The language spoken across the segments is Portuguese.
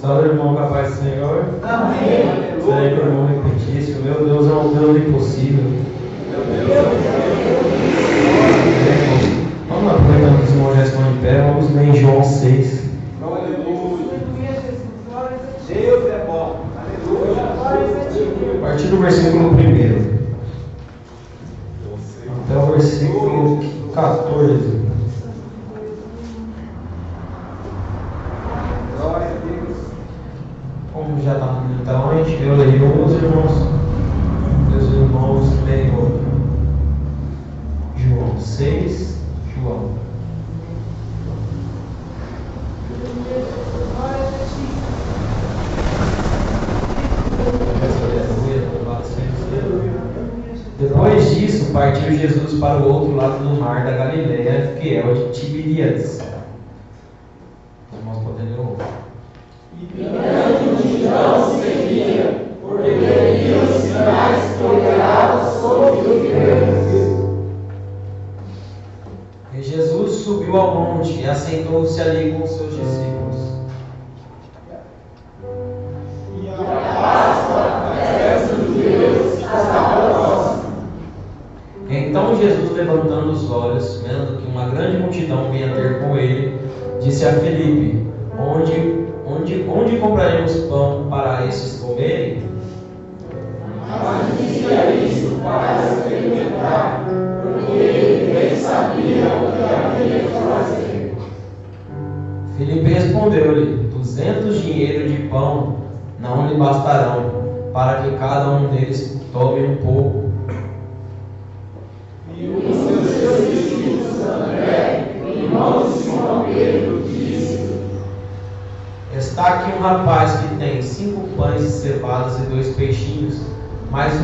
Salve, irmão, com a paz do Senhor. Amém. Gostaria que o irmão repetisse. o Meu Deus é um Deus impossível. Vamos lá, aproveitando que os irmãos já estão em pé, vamos ler em João 6. Deus é bom. Aleluia. A partir do versículo 1 até o versículo 14. Glória a Deus. Como já está no então, a gente eu leio um, os irmãos, os irmãos leem outro. João 6, João. Depois disso, partiu Jesus para o outro lado do mar da Galileia, que é o de Tiberíades. Os irmãos podem ler o outro. E grande multidão seguia, porque viam os sinais que operavam sobre os enfermos. E Jesus subiu ao monte e assentou-se ali com seus discípulos. E. Então Jesus, levantando os olhos,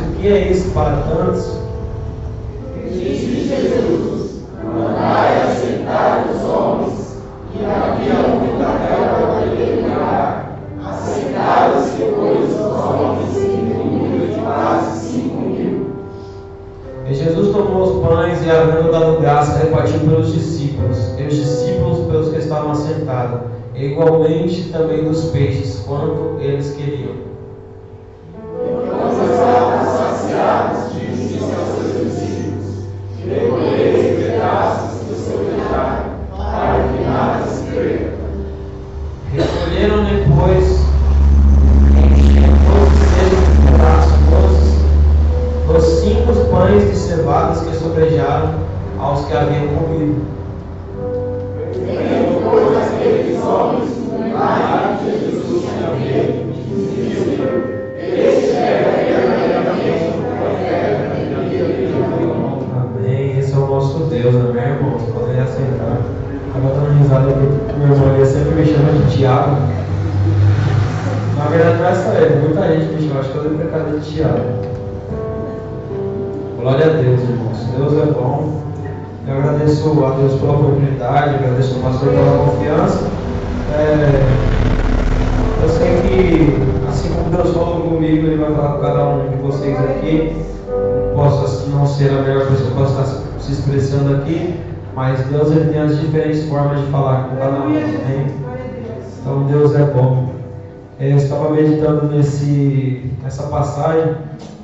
o que é isso para tantos? Disse Jesus: Mandai assentar os homens, e havia muita relva para pegar. Assentaram-se, pois, os homens em número de quase cinco mil. E Jesus tomou os pães e, havendo dado graça, repartiu pelos discípulos, e os discípulos pelos que estavam assentados, e igualmente também dos peixes, quanto eles queriam. Nosso Deus, amém, irmãos? Podem aceitar. Estava dando risada porque meu irmão ele sempre me chama de Tiago. Na verdade, não é só ele, muita gente me chama, acho que eu devo ter de Tiago. Glória a Deus, irmãos. Deus é bom. Eu agradeço a Deus pela oportunidade, agradeço ao pastor pela confiança. É, eu sei que, assim como Deus falou comigo, Ele vai falar com cada um de vocês aqui. Posso não ser a melhor pessoa que possa estar se expressando aqui, mas Deus ele tem as diferentes formas de falar com cada um. Amém? Então Deus é bom. É, Eu estava meditando nesse, nessa passagem,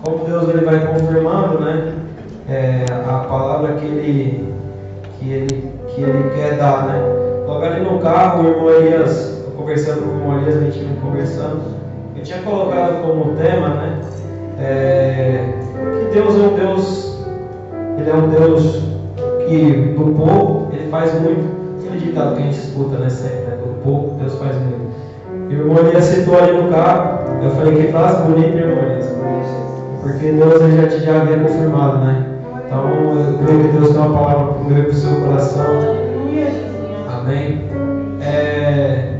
como Deus ele vai confirmando, né? é, a palavra que ele, que, ele, que ele quer dar, né? Logo ali no carro, o irmão Elias, conversando com o irmão Elias, a gente vinha conversando, eu tinha colocado como tema, né? É, que Deus é um Deus, Ele é um Deus que do pouco, Ele faz muito, aquele ditado que a gente escuta, né? Sempre, né? Do pouco, Deus faz muito. E o irmão Elias citou ali no carro, eu falei que frase bonita, irmão. Porque Deus ele já te já havia confirmado, né? Então eu creio que Deus tem uma palavra para o seu coração. Amém. É,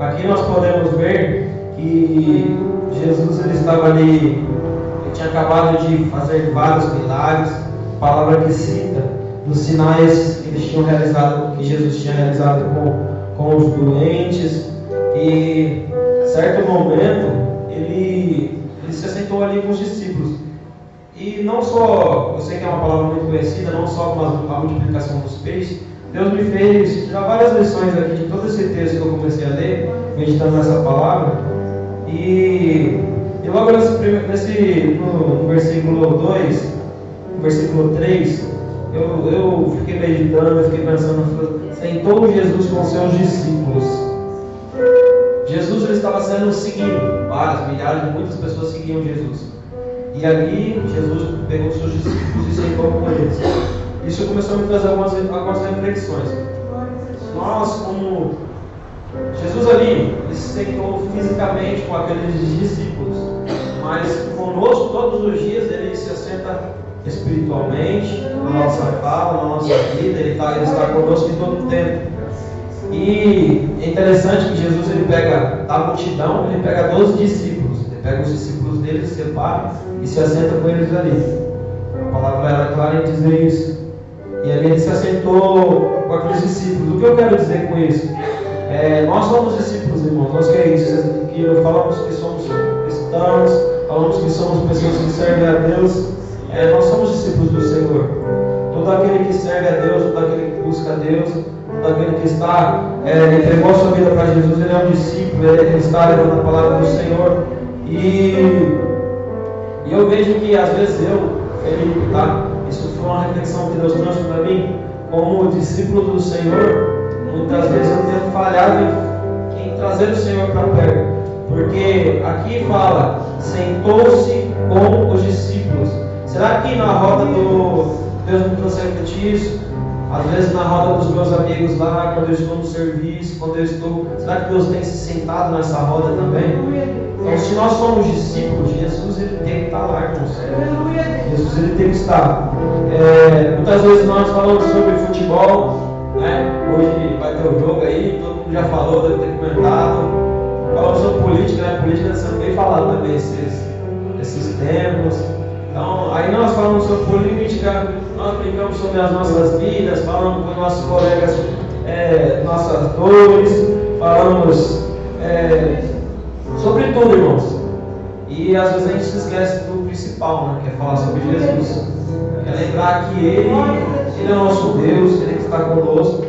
aqui nós podemos ver que Jesus ele estava ali, ele tinha acabado de fazer vários milagres, palavra que cita dos sinais que eles tinham realizado, que Jesus tinha realizado com, com os doentes. E certo momento ele, ele se assentou ali com os discípulos. E não só, eu sei que é uma palavra muito conhecida, não só com a, multiplicação dos peixes, Deus me fez tirar várias lições aqui de todo esse texto que eu comecei a ler, meditando nessa palavra. E, e logo nesse, nesse no, no versículo 2, no versículo 3, eu, eu fiquei meditando, eu fiquei pensando, sentou Jesus com seus discípulos. Jesus ele estava sendo seguido, várias, milhares muitas pessoas seguiam Jesus. E ali Jesus pegou seus discípulos e sentou com eles. Isso começou a me trazer algumas, algumas reflexões. Nós, como Jesus ali, ele se sentou fisicamente com aqueles discípulos, mas conosco todos os dias ele se assenta espiritualmente, na nossa fala, na nossa vida, ele, tá, ele está conosco em todo o tempo. E é interessante que Jesus ele pega da multidão, ele pega 12 discípulos, ele pega os discípulos dele, separa e se assenta com eles ali. A palavra era clara em dizer isso. E ali ele se assentou com aqueles discípulos. O que eu quero dizer com isso? É, nós somos discípulos, irmãos. Nós que, que falamos que somos cristãos, falamos que somos pessoas que servem a Deus. É, nós somos discípulos do Senhor. Todo aquele que serve a Deus, todo aquele que busca a Deus, todo aquele que está, é, entregou sua vida para Jesus, ele é um discípulo, ele, ele está levando a palavra do Senhor. E, e eu vejo que às vezes eu, Felipe, tá? Isso foi uma reflexão que Deus trouxe para mim, como discípulo do Senhor, muitas vezes eu tenho falhado em, em trazer o Senhor para perto. Porque aqui fala, sentou-se com os discípulos. Será que na roda do Deus me trouxe refletir isso? Às vezes na roda dos meus amigos lá, quando eu estou no serviço, quando eu estou. Será que Deus tem se sentado nessa roda também? Então, se nós somos discípulos, Jesus ele tem que estar lá, irmãos. Jesus ele tem que estar. É, muitas vezes nós falamos sobre futebol, né? Hoje vai ter o jogo aí, todo mundo já falou, deve ter comentado. Falamos sobre política, né? Política sendo bem falado também esses, esses tempos. Então, aí nós falamos sobre política, nós brincamos sobre as nossas vidas, falamos com nossos colegas é, nossas dores, falamos. É, Sobre tudo, irmãos. E às vezes a gente se esquece do principal, né? Que é falar sobre Jesus. É lembrar que Ele, Ele é nosso Deus, Ele que está conosco.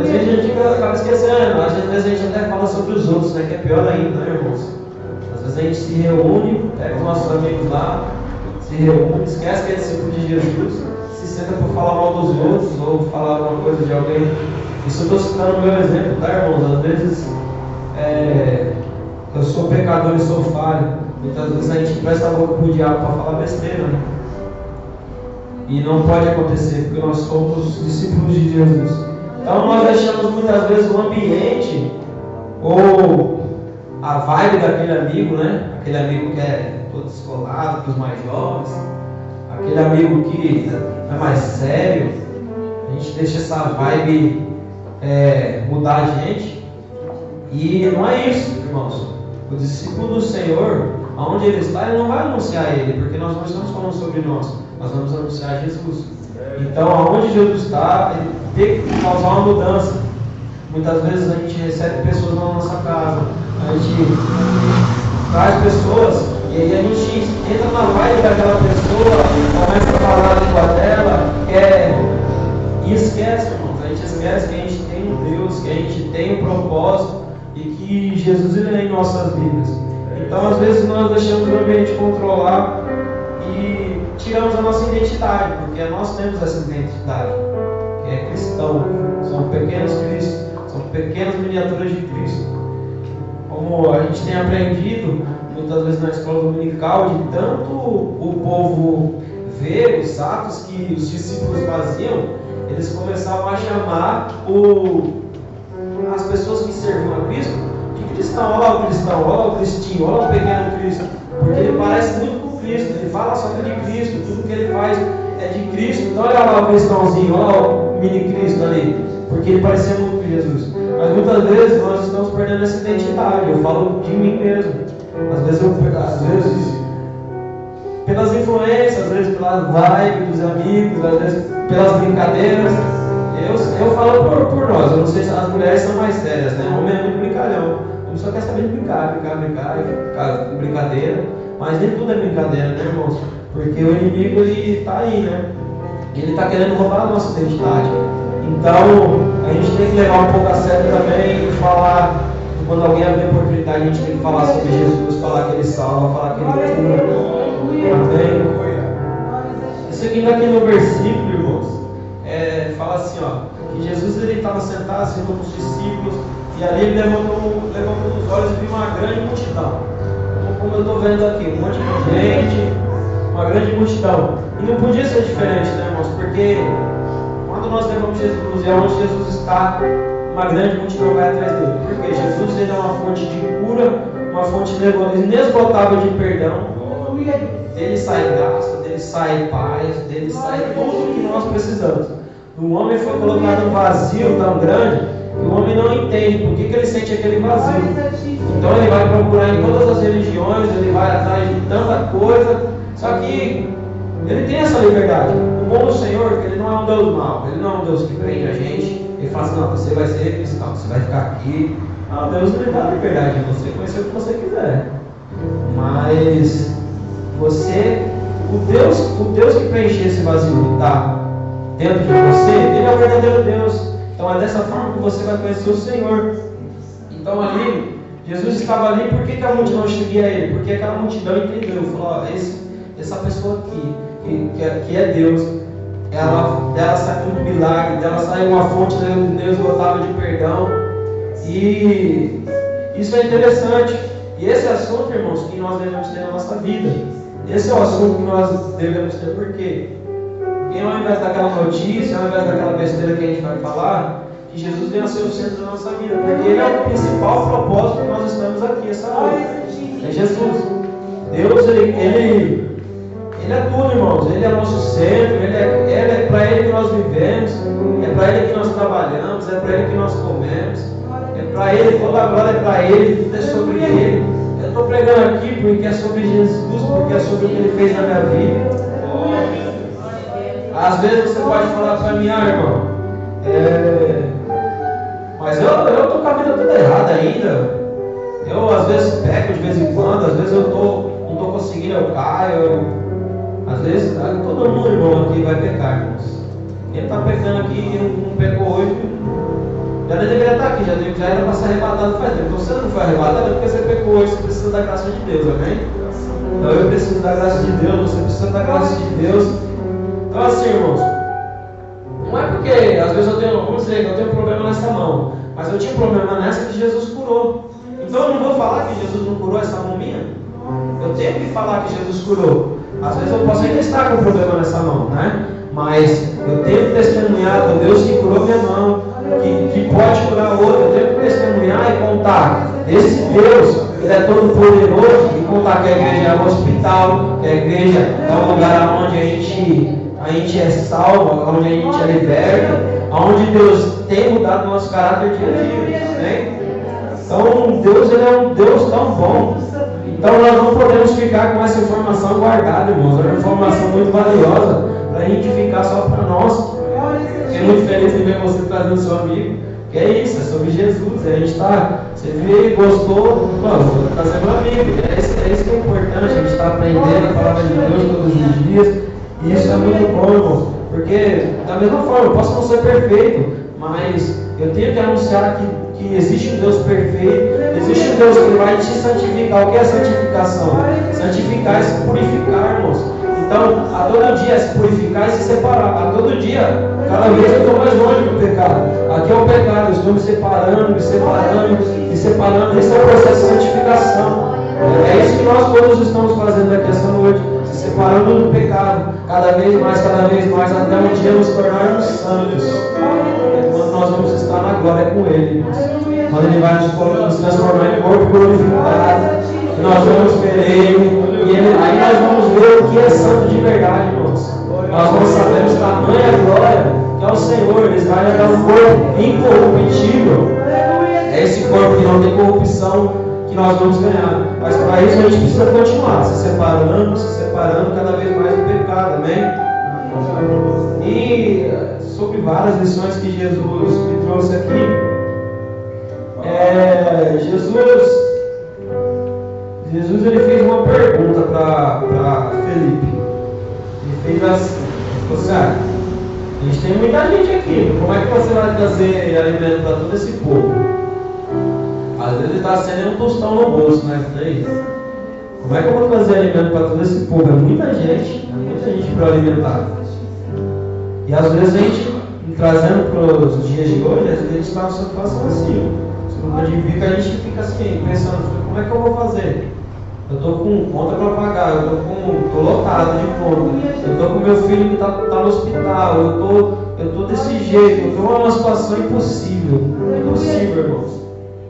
Às vezes a gente acaba esquecendo, às vezes a gente até fala sobre os outros, né? Que é pior ainda, né, irmãos? Às vezes a gente se reúne, pega os nossos amigos lá, se reúne, esquece que é discípulo de Jesus, se senta por falar mal dos outros ou falar alguma coisa de alguém. Isso eu estou citando o meu exemplo, tá, irmãos? Às vezes é, eu sou pecador e sou falho. Muitas vezes a gente presta a boca para o diabo para falar besteira. Né? E não pode acontecer, porque nós somos discípulos de Jesus. Então nós deixamos muitas vezes o ambiente ou a vibe daquele amigo, né? Aquele amigo que é todo descolado, dos mais jovens, aquele amigo que é mais sério. A gente deixa essa vibe é, mudar a gente. E não é isso, irmãos. O discípulo do Senhor, aonde ele está, ele não vai anunciar ele, porque nós não estamos falando sobre nós, nós vamos anunciar Jesus. Então, aonde Jesus está, ele tem que causar uma mudança. Muitas vezes a gente recebe pessoas na nossa casa, a gente traz pessoas e aí a gente entra na vibe daquela pessoa, começa a falar a língua dela, quer, e esquece, irmãos, a gente esquece que a gente tem um Deus, que a gente tem um propósito e que Jesus ele é em nossas vidas. Então, às vezes, nós deixamos o ambiente controlar e tiramos a nossa identidade, porque nós temos essa identidade, que é cristão. São pequenos cristos, são pequenas miniaturas de Cristo. Como a gente tem aprendido, muitas vezes na escola dominical, de tanto o povo ver os atos que os discípulos faziam, eles começavam a chamar o as pessoas que serviam a Cristo de cristão. Olha o cristão, olha o cristinho, olha o pequeno Cristo. Porque ele parece muito com Cristo, ele fala só de Cristo, tudo que ele faz é de Cristo. Então olha lá o cristãozinho, olha lá o mini Cristo ali, porque ele parecia muito com Jesus. Mas muitas vezes nós estamos perdendo essa identidade. Eu falo de mim mesmo. Às vezes eu às vezes pelas influências, às vezes pela vibe dos amigos, às vezes pelas brincadeiras. Eu, eu falo por, por nós, eu não sei se as mulheres são mais sérias, né? O homem é muito brincalhão. O só quer saber de brincar, brincar, brincar, brincar, brincadeira. Mas nem tudo é brincadeira, né, irmãos? Porque o inimigo ele está aí, né? Ele está querendo roubar a nossa identidade. Então, a gente tem que levar um pouco a sério também e falar quando alguém abrir a oportunidade, a gente tem que falar sobre Jesus, falar que ele salva, falar que ele cura. Amém? Isso aqui aqui no versículo, irmãos, é, fala assim, ó, que Jesus ele estava sentado assim, com os discípulos, e ali ele levantou, levantou os olhos e viu uma grande multidão. Como eu estou vendo aqui, um monte de gente, uma grande multidão. E não podia ser diferente, né, irmãos? Porque quando nós levamos Jesus e aonde Jesus está, uma grande multidão vai atrás dele. Porque Jesus ele é uma fonte de cura, uma fonte inesgotável de perdão. Dele sai graça, dele sai paz, dele sai tudo o que nós precisamos. O homem foi colocado um vazio tão grande que o homem não entende por que, que ele sente aquele vazio. Então ele vai procurar em todas as religiões, ele vai atrás de tanta coisa, só que ele tem essa liberdade. O bom do Senhor, ele não é um Deus mau, ele não é um Deus que prende a gente e fala assim, não, você vai ser cristão, você vai ficar aqui. Não, Deus ele dá a liberdade de você conhecer o que você quiser. Mas você, o Deus, o Deus que preenche esse vazio e está dentro de você, ele é o verdadeiro Deus. Então é dessa forma que você vai conhecer o Senhor. Então ali, Jesus estava ali, por que, que a multidão seguia ele? Porque aquela multidão entendeu, falou, esse, essa pessoa aqui, que, que, é, que é Deus, ela, dela sai um milagre, dela sai uma fonte de Deus gotável de perdão. E isso é interessante. E esse é assunto, irmãos, que nós devemos ter na nossa vida. Esse é o assunto que nós devemos ter, por quê? Porque ao invés daquela notícia, ao invés daquela besteira que a gente vai falar, que Jesus venha ser o centro da nossa vida, porque Ele é o principal propósito que nós estamos aqui essa noite. É Jesus. Deus, Ele, ele, ele é tudo, irmãos. Ele é nosso centro, Ele é, ele é para Ele que nós vivemos, é para Ele que nós trabalhamos, é para Ele que nós comemos, é para Ele, toda a glória é para Ele, tudo é sobre Ele. Eu estou pregando aqui porque é sobre Jesus, porque é sobre o que Ele fez na minha vida. Às vezes você pode falar para mim, ah, irmão, é... mas eu estou com a vida toda errada ainda. Eu às vezes peco de vez em quando, às vezes eu tô, não estou conseguindo, eu caio. Eu... Às vezes todo mundo, irmão, aqui vai pecar, irmãos. Quem está pecando aqui e não, pecou hoje, já deveria estar aqui, já, deve, já era para ser arrebatado faz tempo. Então você não foi arrebatado é porque você pecou hoje, você precisa da graça de Deus, amém? Então eu preciso da graça de Deus, você precisa da graça de Deus. Então assim, irmãos, não é porque às vezes eu tenho, vamos dizer, eu tenho um problema nessa mão, mas eu tinha um problema nessa que Jesus curou. Então eu não vou falar que Jesus não curou essa mão minha. Eu tenho que falar que Jesus curou. Às vezes eu posso ainda estar com um problema nessa mão, né? Mas eu tenho que testemunhar do Deus que curou minha mão, que, que pode curar outra. Eu tenho que testemunhar e contar. Esse Deus, Ele é todo poderoso e contar que a igreja é um hospital, que a igreja é um lugar onde a gente, a gente é salvo, onde a gente é liberto, onde Deus tem mudado nosso caráter dia a dia. Né? Então Deus ele é um Deus tão bom. Então nós não podemos ficar com essa informação guardada, irmãos. É uma informação muito valiosa para a gente ficar só para nós. Fiquei muito feliz de ver você trazendo seu amigo. Que é isso, é sobre Jesus. A gente está, você vê, gostou, mano, vou trazer meu amigo. É isso, é isso que é importante, a gente está aprendendo a palavra de Deus todos os dias. E isso é muito bom, irmãos. Porque, da mesma forma, eu posso não ser perfeito, mas eu tenho que anunciar que, que existe um Deus perfeito, existe um Deus que vai te santificar. O que é santificação? Santificar é se purificar, irmãos. Então, a todo dia se purificar e se separar. A todo dia, cada vez eu estou mais longe do pecado. Aqui é o pecado, eu estou me separando, me separando, me separando. Esse é o processo de santificação. É isso que nós todos estamos fazendo aqui essa noite. Se separando do pecado. Cada vez mais, cada vez mais, até um dia nos tornarmos santos. É quando nós vamos estar na glória com Ele. irmãos. Quando Ele vai nos transformar em corpo glorificado. E nós vamos ver Ele. E ele, aí nós vamos ver o que é santo de verdade, irmãos. Nós vamos saber o tamanho a glória que é o Senhor. Ele vai dar um corpo incorruptível. É esse corpo que não tem corrupção que nós vamos ganhar. Mas para isso a gente precisa continuar se separando, se separando cada vez mais do pecado, amém? E sobre várias lições que Jesus me trouxe aqui, é, Jesus Jesus ele fez uma pergunta para Felipe. Ele fez assim, você ah, a gente tem muita gente aqui, como é que você vai trazer alimento para todo esse povo? Às vezes ele está sendo um tostão no bolso, né? Como é que eu vou fazer alimento para todo esse povo? É muita gente, é muita gente para alimentar. E às vezes a gente, trazendo para os dias de hoje, a gente está numa situação assim. Vida, a gente fica assim, pensando, como é que eu vou fazer? Eu estou com conta para pagar, eu estou lotado de conta, eu estou com meu filho que está tá no hospital, eu tô, tô desse jeito, eu estou numa situação impossível. Impossível, irmãos.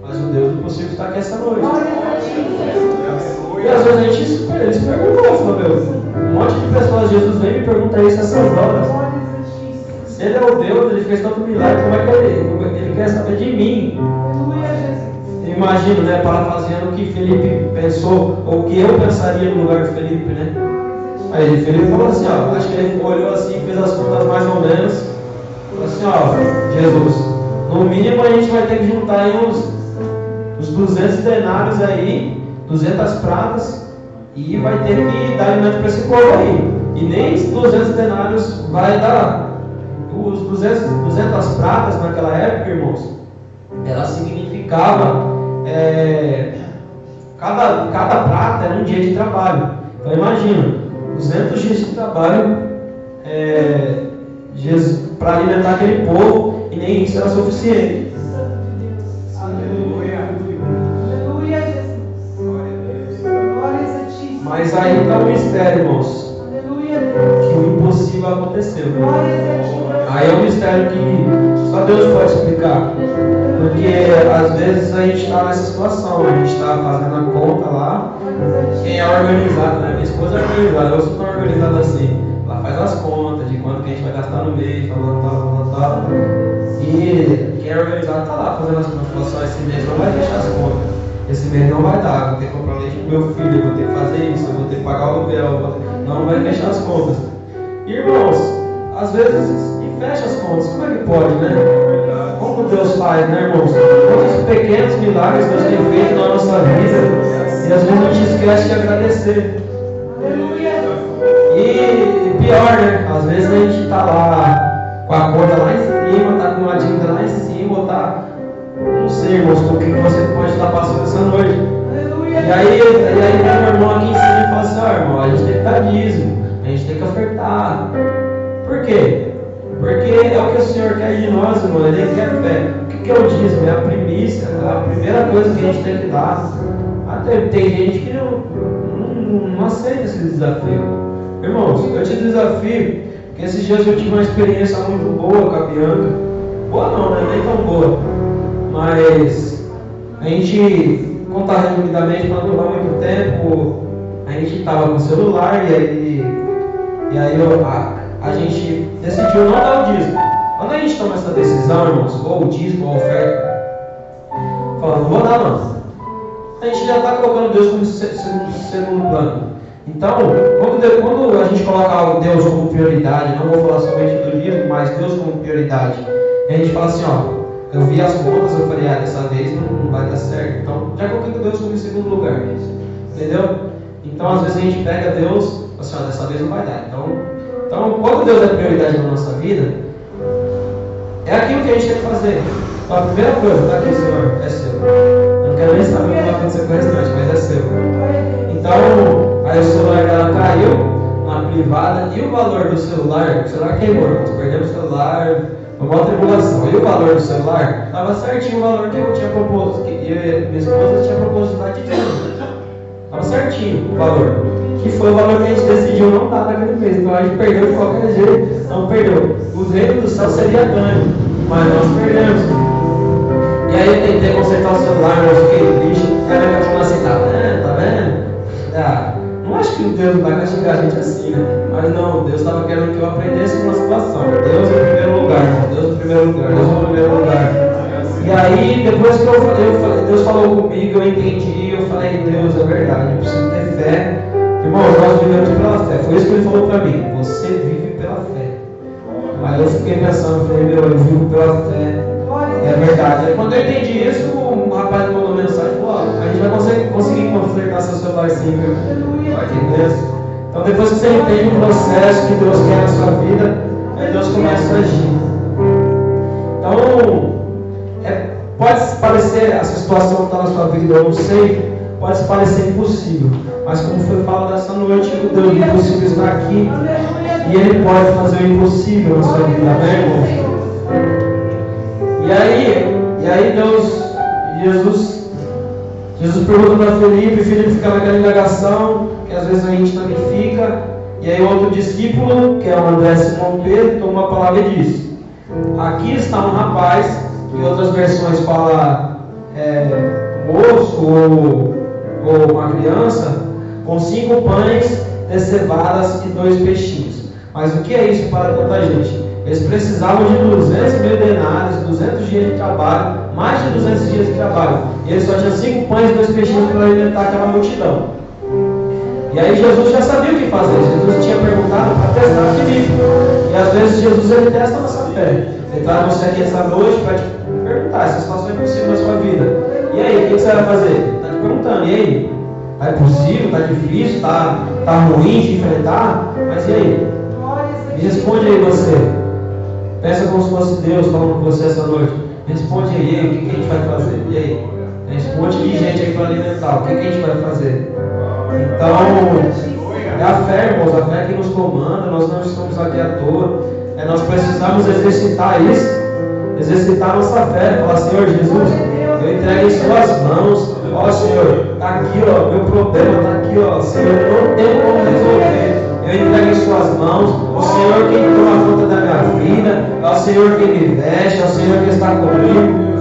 Mas o Deus do possível está aqui essa noite. E às vezes a gente se perguntou, falou, meu, um monte de pessoas, Jesus vem me pergunta isso essas horas. Se ele é o Deus, ele fez tanto milagre, como é que ele, ele quer saber de mim? Imagino, né, parafraseando o que Felipe pensou, ou o que eu pensaria no lugar de Felipe, né? Aí Felipe falou assim, ó, acho que ele olhou assim, fez as contas mais ou menos, falou assim, ó, Jesus, no mínimo a gente vai ter que juntar aí uns, uns 200 denários aí, 200 pratas, e vai ter que dar alimento para esse povo aí. E nem 200 denários vai dar. Os 200, 200 pratas naquela época, irmãos, ela significava é, cada, cada prata era um dia de trabalho. Então imagina, 200 dias de trabalho é, para alimentar aquele povo e nem isso era suficiente. Aleluia. Aleluia, Jesus. Mas aí está o mistério, irmãos. Aleluia, Que o impossível aconteceu. Glórias a ti. Aí é um mistério que só Deus pode explicar. Porque às vezes a gente está nessa situação, a gente está fazendo a conta lá. Quem é organizado, né? Minha esposa é organizada, eu sou tão organizado assim. Ela faz as contas de quanto que a gente vai gastar no mês, tal, tal, tal, tal. E quem é organizado está lá fazendo as contas. Só, esse mês não vai fechar as contas. Esse mês não vai dar, vou ter que comprar leite pro meu filho, vou ter que fazer isso, vou ter que pagar o aluguel, ter... não vai fechar as contas. Irmãos, às vezes e fecha as contas, como é que pode, né? Como Deus faz, né, irmãos? Quantos pequenos milagres Deus tem feito na nossa vida e às vezes a gente esquece de agradecer. E pior, né? Às vezes a gente tá lá com a conta lá em cima, tá com uma dívida lá em cima, ou tá. Não sei, irmãos, o que você pode estar passando essa noite. E aí, e aí um irmão aqui em cima e fala assim, ó irmão, a gente tem que dar dízimo, a gente tem que ofertar. Por quê? Porque é o que o Senhor quer de nós, irmão, ele quer fé. O que que é o dízimo? É a primícia, é a primeira coisa que a gente tem que dar. Até tem gente que não, não, não aceita esse desafio. Irmãos, eu te desafio, porque esses dias eu tive uma experiência muito boa com a Bianca. Boa não, né? Nem tão boa. Mas a gente, contar resumidamente, para não muito tempo, a gente estava com o celular e aí, e aí eu, a, a gente decidiu não dar o dízimo. Quando a gente toma essa decisão, irmãos, ou o dízimo ou a oferta, falando, não vou dar não. A gente já está colocando Deus como se- segundo, plano. Então, quando, quando a gente coloca Deus como prioridade, não vou falar somente do dízimo, mas Deus como prioridade, a gente fala assim, ó, eu vi as contas, eu falei, ah, dessa vez não vai dar certo. Então, já coloquei Deus como em segundo lugar. Entendeu? Então, às vezes a gente pega Deus, assim, ó, dessa vez não vai dar. Então, então, quando Deus é prioridade na nossa vida, é aquilo que a gente tem que fazer. Então, a primeira coisa, tá aqui, Senhor, é seu. Eu não quero nem saber o que vai acontecer com o restante, mas é seu. Então, aí o celular dela caiu na privada e o valor do celular, o celular queimou, nós perdemos o celular, uma maior tribulação. E o valor do celular estava certinho o valor que eu tinha proposto, que eu minha esposa tinha proposto dar de dízimo. Estava certinho o valor. Que foi o valor que a gente decidiu não dar naquele mês. Então a gente perdeu de qualquer jeito. Não perdeu. O reino do céu seria ganho, mas nós perdemos. E aí eu tentei consertar o celular, mas fiquei triste. Aí minha falou assim, tá vendo? Tá vendo? Ah, não acho que Deus vai castigar a gente assim, né? Mas não, Deus estava querendo que eu aprendesse com uma situação. Deus em primeiro lugar. Deus em primeiro lugar, Deus em primeiro lugar. E aí, depois que eu falei, eu falei- Deus falou comigo, eu entendi, eu falei, Deus, é verdade, eu preciso ter fé. Irmão, nós vivemos pela fé. Foi isso que ele falou para mim. Você vive pela fé. Aí eu fiquei pensando, eu falei, meu, eu vivo pela fé. É verdade. Aí quando eu entendi isso, um rapaz me mandou mensagem e falou, a gente vai conseguir, conseguir consertar seu celular sim, viu? Vai que Deus. Então depois que você entende o processo que Deus quer na sua vida, aí Deus começa a agir. Então, é, pode parecer essa situação está na sua vida, eu não sei, pode parecer impossível. Mas como foi falado nessa noite, o Deus impossível está aqui. E Ele pode fazer o impossível na sua vida, amém, irmão? E aí, e aí Deus, Jesus, Jesus pergunta para Felipe, Felipe fica naquela indagação, que às vezes a gente também fica. E aí outro discípulo, que é o André Simão Pedro, toma uma palavra e diz, aqui está um rapaz, em outras versões fala é, moço ou, ou uma criança, com cinco pães de cevadas e dois peixinhos. Mas o que é isso para tanta gente? Eles precisavam de 200 mil denários, 200 dias de trabalho, mais de 200 dias de trabalho. E eles só tinham cinco pães e dois peixinhos para alimentar aquela multidão. E aí Jesus já sabia o que fazer. Jesus tinha perguntado para testar Filipe. E às vezes Jesus ele testa a nossa fé. Ele traz você aqui essa noite para te perguntar se situação é possível na sua vida. E aí, o que você vai fazer? Está te perguntando, e aí? É possível? Está difícil? Está tá ruim de enfrentar? Mas e aí? Me responde aí você. Peça como se fosse Deus falando com você essa noite. Responde aí, o que, que a gente vai fazer? E aí? Responde de gente aí para alimentar. O que, que a gente vai fazer? Então, é a fé, irmãos, a fé que nos comanda, nós não estamos aqui à toa. É, nós precisamos exercitar isso, exercitar nossa fé, falar, Senhor Jesus, eu entrego em suas mãos, ó Senhor, está aqui, ó, meu problema está aqui, ó, Senhor, não tenho como resolver. Eu entrego em suas mãos, o Senhor quem toma conta da minha vida, é o Senhor quem me veste, é o Senhor que está comigo.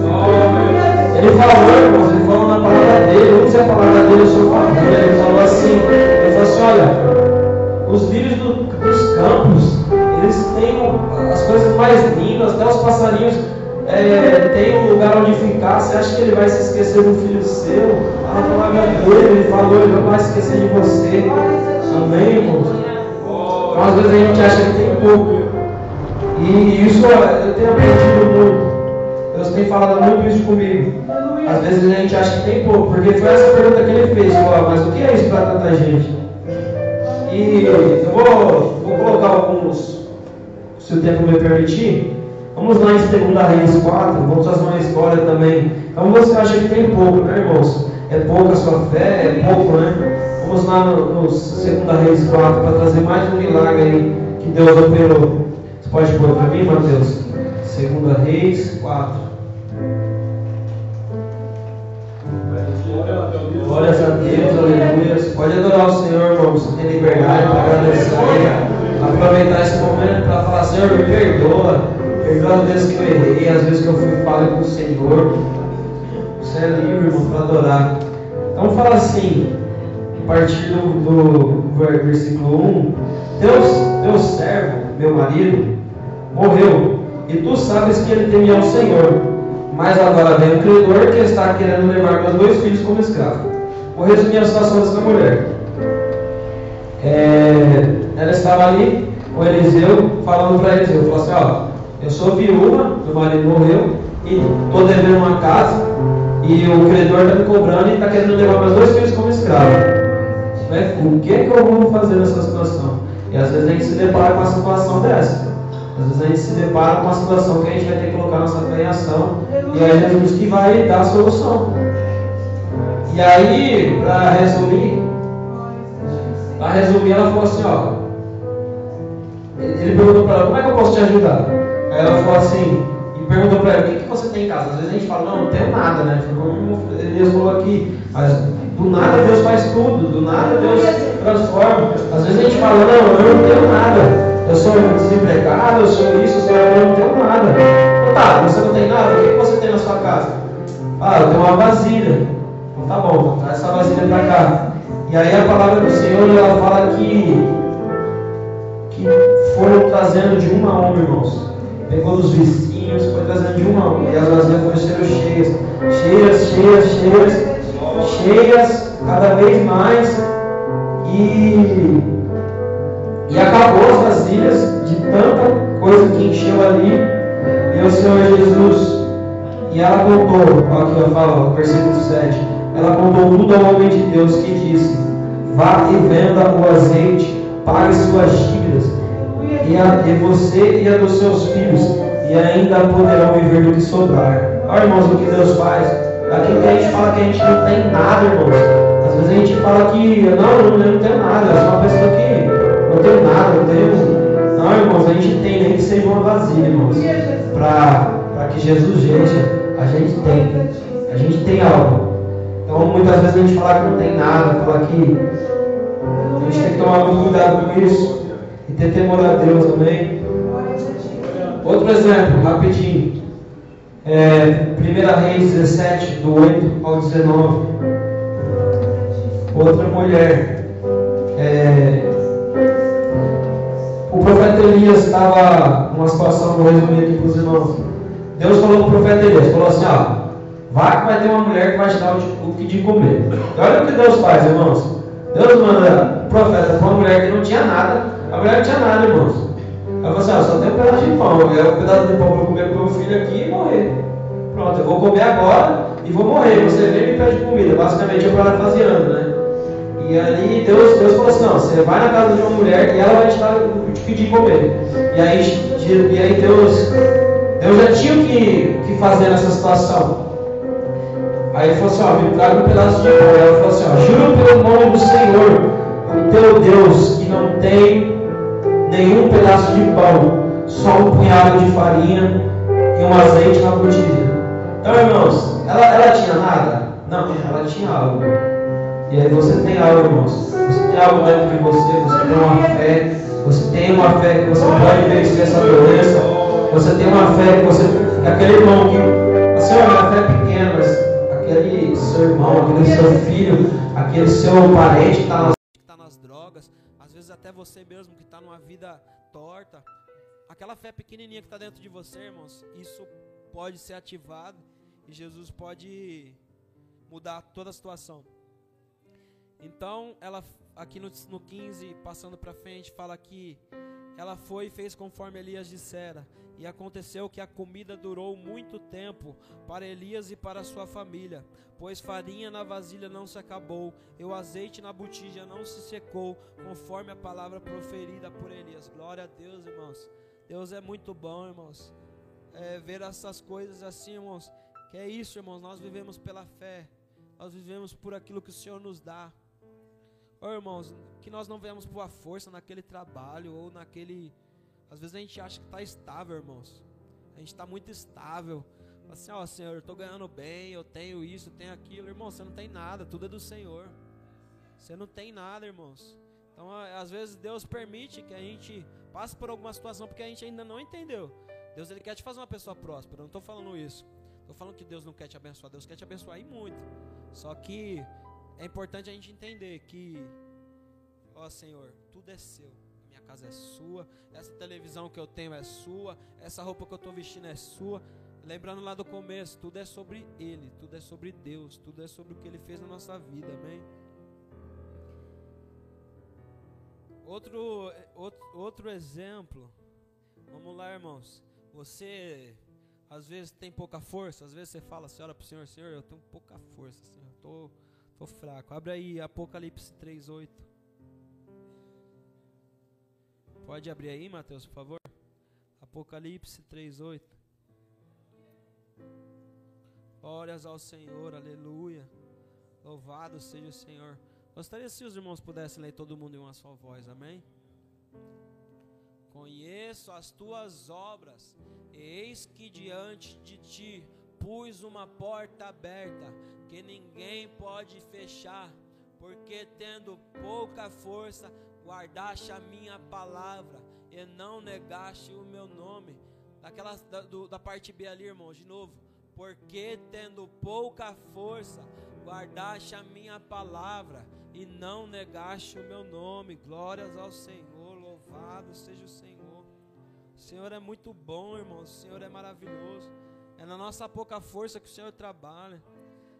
Ele falou, irmãos, ele falou na palavra dele, disse a palavra dele, eu sou família, ele falou assim, ele falou assim, olha, os lírios do, dos campos, eles têm as coisas mais lindas, até os passarinhos é, têm um lugar onde ficar, você acha que ele vai se esquecer do filho seu? A palavra dele, ele falou, ele não vai esquecer de você. Amém, irmãos? Então às vezes a gente acha que tem pouco. E isso eu tenho aprendido muito. Deus tem falado muito isso comigo. Às vezes a gente acha que tem pouco, porque foi essa pergunta que ele fez, mas o que é isso para tanta gente? E eu vou, vou colocar alguns, se o tempo me permitir. Vamos lá em 2 Reis 4, vamos fazer uma história também. Então você acha que tem pouco, né, irmãos? É pouca a sua fé, é pouco, né? Vamos lá no, no 2 Reis 4 para trazer mais um milagre aí que Deus operou. Você pode pôr para mim, Mateus? 2 Reis 4. Glórias a Deus, aleluia. Pode adorar o Senhor, irmãos. Tem liberdade para agradecer Aproveitar esse momento para falar, Senhor, me perdoa. Perdoa as vezes que eu errei, as vezes que eu fui falho com o Senhor. Você é livre, irmão, para adorar. Então fala assim, a partir do, do versículo 1, Deus, Deus servo, meu marido, morreu, e tu sabes que ele temia o Senhor. Mas agora vem o credor que está querendo levar meus dois filhos como escravo. Vou resumir a situação dessa mulher. É, ela estava ali com Eliseu, falando para Eliseu, falou assim, ó, eu sou viúva, meu marido morreu, e estou devendo uma casa, e o credor está me cobrando e está querendo levar meus dois filhos como escravo. Né? O que, que eu vou fazer nessa situação? E às vezes a gente se depara com uma situação dessa. Às vezes a gente se depara com uma situação que a gente vai ter que colocar nossa fé em ação. E é Jesus que vai dar a solução. E aí, para resumir, para resumir, ela falou assim, ó. Ele perguntou para ela, como é que eu posso te ajudar? Aí ela falou assim, e perguntou para ela, o que, que você tem em casa? Às vezes a gente fala, não, não tenho nada, né? Elias falou aqui, do nada Deus faz tudo, do nada Deus transforma. Às vezes a gente fala, não, eu não tenho nada. Eu sou desempregado, eu sou isso, eu sou eu não tenho nada. Então, tá, você não tem nada, o que, você tem na sua casa? Ah, eu tenho uma vasilha. Então tá bom, traz essa vasilha para cá. E aí a palavra do Senhor ela fala que, que foram trazendo de uma a uma, irmãos. Pegou dos vizinhos, foi trazendo de uma a. E as vasilhas sendo cheias, cheias, cheias, cheias, cheias, cada vez mais. E, e acabou as vasilhas de tanta coisa que encheu ali. E o Senhor Jesus, e ela contou, olha aqui eu falo, versículo 7 ela contou tudo ao homem de Deus que disse: Vá e venda o azeite, pague suas e, a, e você e a dos seus filhos, e ainda poderão viver do que sobrar. Olha, irmãos, o que Deus faz. Aquilo que a gente fala que a gente não tem nada, irmãos. Às vezes a gente fala que não, eu não tenho nada, eu sou uma pessoa que não tenho nada, não tenho. Não, irmãos, a gente tem, nem que seja uma vasilha, irmãos. Para que Jesus, gente, a gente tem. A gente tem algo. Então muitas vezes a gente fala que não tem nada, fala que a gente tem que tomar muito cuidado com isso ter temor a Deus também. Outro exemplo, rapidinho. É, 1 Reis 17, do 8 ao 19. Outra mulher. É, o profeta Elias estava numa situação, vou resumir aqui para os irmãos. Deus falou para o profeta Elias, falou assim, ó, vai que vai ter uma mulher que vai te dar o que de comer. E olha o que Deus faz, irmãos. Deus manda o profeta para uma mulher que não tinha nada, a mulher não tinha nada, irmãos. Ela falou assim, ó, só tem um pedaço de pão, eu um pedaço de pão para comer para o meu filho aqui e morrer. Pronto, eu vou comer agora e vou morrer. Você vem e me pede comida. Basicamente é o parafraseando, né? E ali Deus, Deus falou assim, não, você vai na casa de uma mulher e ela vai te, dar, te pedir comer. E aí, e aí Deus, Deus já tinha o que, que fazer nessa situação. Aí ele falou assim, ó, me traga um pedaço de pão. Ela falou assim, ó, juro pelo nome do Senhor, o teu Deus, que não tem nenhum pedaço de pão, só um punhado de farinha e um azeite na botija. Então, irmãos, ela, ela tinha nada? Não, ela tinha algo. E aí você tem algo, irmãos. Você tem algo dentro de você, você tem uma fé, você tem uma fé que você pode vencer essa doença. Você tem uma fé que você. Aquele irmão que. Assim, olha, minha fé é pequena, mas aquele seu irmão, aquele seu filho, aquele seu parente que está até você mesmo que está numa vida torta, aquela fé pequenininha que está dentro de você, irmãos, isso pode ser ativado e Jesus pode mudar toda a situação. Então, ela aqui no, no 15, passando para frente, fala que ela foi e fez conforme Elias dissera. E aconteceu que a comida durou muito tempo para Elias e para sua família, pois farinha na vasilha não se acabou, e o azeite na botija não se secou, conforme a palavra proferida por Elias. Glória a Deus, irmãos. Deus é muito bom, irmãos. É, ver essas coisas assim, irmãos. Que é isso, irmãos. Nós vivemos pela fé. Nós vivemos por aquilo que o Senhor nos dá. Oh, irmãos, que nós não venhamos por a força naquele trabalho ou naquele. Às vezes a gente acha que está estável, irmãos. A gente está muito estável. Assim, ó, Senhor, eu estou ganhando bem, eu tenho isso, eu tenho aquilo. Irmão, você não tem nada, tudo é do Senhor. Você não tem nada, irmãos. Então, às vezes Deus permite que a gente passe por alguma situação porque a gente ainda não entendeu. Deus ele quer te fazer uma pessoa próspera. Eu não estou falando isso. Estou falando que Deus não quer te abençoar. Deus quer te abençoar e muito. Só que é importante a gente entender que, ó Senhor, tudo é seu. A minha casa é sua. Essa televisão que eu tenho é sua. Essa roupa que eu estou vestindo é sua. Lembrando lá do começo, tudo é sobre Ele, tudo é sobre Deus, tudo é sobre o que Ele fez na nossa vida, amém? Outro, outro, outro exemplo, vamos lá, irmãos. Você às vezes tem pouca força, às vezes você fala, você olha para o Senhor, Senhor, eu tenho pouca força, Senhor, eu tô, tô fraco. Abre aí Apocalipse 3:8. Pode abrir aí, Mateus, por favor. Apocalipse 3:8. Glórias ao Senhor, aleluia. Louvado seja o Senhor. Gostaria se os irmãos pudessem ler todo mundo em uma só voz, amém? Conheço as tuas obras, eis que diante de ti pus uma porta aberta, que ninguém pode fechar, porque tendo pouca força, guardaste a minha palavra e não negaste o meu nome. Daquela, da, do, da parte B ali, irmão, de novo. Porque tendo pouca força, guardaste a minha palavra e não negaste o meu nome. Glórias ao Senhor, louvado seja o Senhor. O Senhor é muito bom, irmão. O Senhor é maravilhoso. É na nossa pouca força que o Senhor trabalha.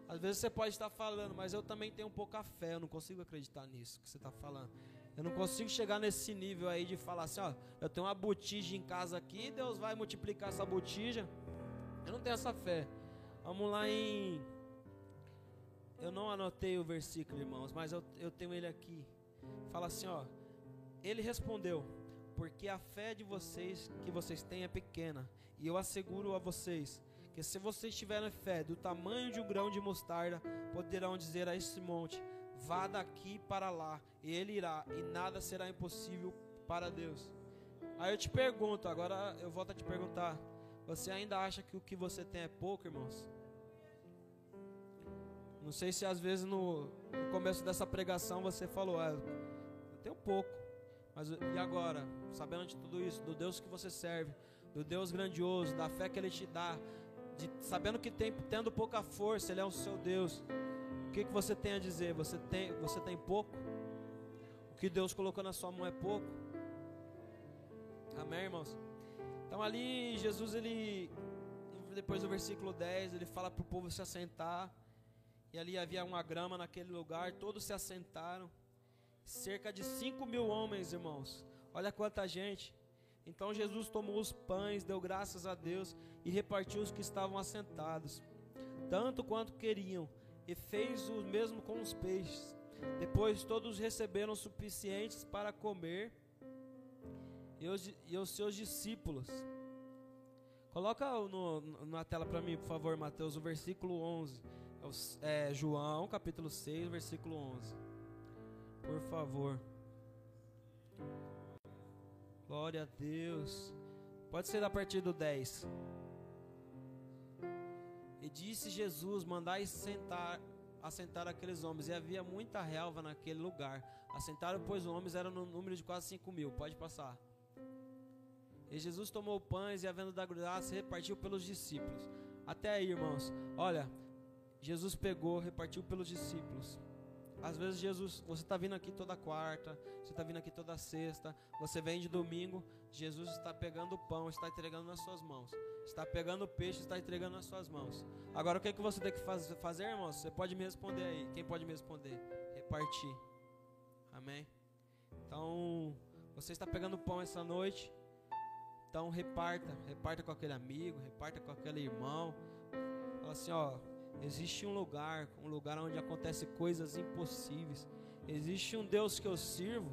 Às vezes você pode estar falando, mas eu também tenho pouca fé. Eu não consigo acreditar nisso que você está falando. Eu não consigo chegar nesse nível aí de falar assim, ó, eu tenho uma botija em casa aqui, Deus vai multiplicar essa botija. Eu não tenho essa fé. Vamos lá em eu não anotei o versículo, irmãos, mas eu, eu tenho ele aqui. Fala assim, ó. Ele respondeu: Porque a fé de vocês que vocês têm é pequena, e eu asseguro a vocês que se vocês tiverem fé do tamanho de um grão de mostarda, poderão dizer a esse monte: vá daqui para lá, e ele irá, e nada será impossível para Deus. Aí eu te pergunto, agora eu volto a te perguntar: você ainda acha que o que você tem é pouco, irmãos? Não sei se às vezes no, começo dessa pregação você falou, ah, eu tenho pouco. Mas e agora? Sabendo de tudo isso, do Deus que você serve, do Deus grandioso, da fé que Ele te dá, de, sabendo que tem, tendo pouca força, Ele é o seu Deus. O que, que você tem a dizer? Você tem, você tem pouco? O que Deus colocou na sua mão é pouco? Amém, irmãos? Então ali Jesus, ele, depois do versículo 10, ele fala para o povo se assentar. E ali havia uma grama naquele lugar, todos se assentaram. Cerca de 5 mil homens, irmãos. Olha quanta gente. Então Jesus tomou os pães, deu graças a Deus e repartiu os que estavam assentados, tanto quanto queriam, e fez o mesmo com os peixes. Depois todos receberam suficientes para comer, e os, e os seus discípulos. Coloca no, na tela para mim, por favor, Mateus, o versículo 11. É, é, João, capítulo 6, versículo 11. Por favor. Glória a Deus. Pode ser a partir do 10. E disse Jesus: Mandai sentar, assentar aqueles homens. E havia muita relva naquele lugar. Assentaram, pois, os homens eram no número de quase 5 mil. Pode passar. E Jesus tomou pães e, havendo dado graça, repartiu pelos discípulos. Até aí, irmãos. Olha, Jesus pegou, repartiu pelos discípulos. Às vezes Jesus, você está vindo aqui toda quarta, você está vindo aqui toda sexta, você vem de domingo, Jesus está pegando o pão, está entregando nas suas mãos. Está pegando o peixe, está entregando nas suas mãos. Agora o que, é que você tem que faz, fazer, irmãos? Você pode me responder aí. Quem pode me responder? Repartir. Amém? Então, você está pegando pão essa noite. Então reparta, reparta com aquele amigo, reparta com aquele irmão. Fala assim, ó, existe um lugar, um lugar onde acontecem coisas impossíveis. Existe um Deus que eu sirvo,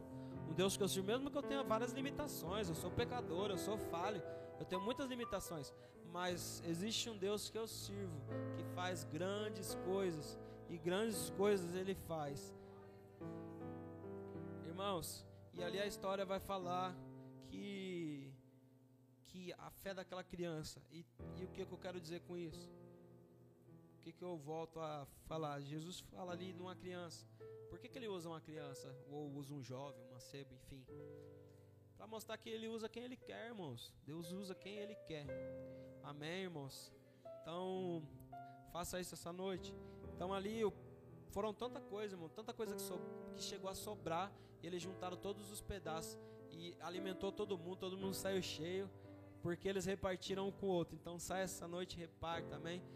um Deus que eu sirvo, mesmo que eu tenha várias limitações, eu sou pecador, eu sou falho, eu tenho muitas limitações, mas existe um Deus que eu sirvo, que faz grandes coisas, e grandes coisas ele faz. Irmãos, e ali a história vai falar que que a fé daquela criança. E, e o que, que eu quero dizer com isso? Que, que eu volto a falar? Jesus fala ali de uma criança. Por que, que ele usa uma criança? Ou usa um jovem, um mancebo, enfim. Para mostrar que ele usa quem ele quer, irmãos. Deus usa quem ele quer. Amém, irmãos? Então, faça isso essa noite. Então ali foram tanta coisa, irmão, tanta coisa que, so, que chegou a sobrar. E eles juntaram todos os pedaços e alimentou todo mundo, todo mundo saiu cheio porque eles repartiram um com o outro. Então sai essa noite, reparta, amém?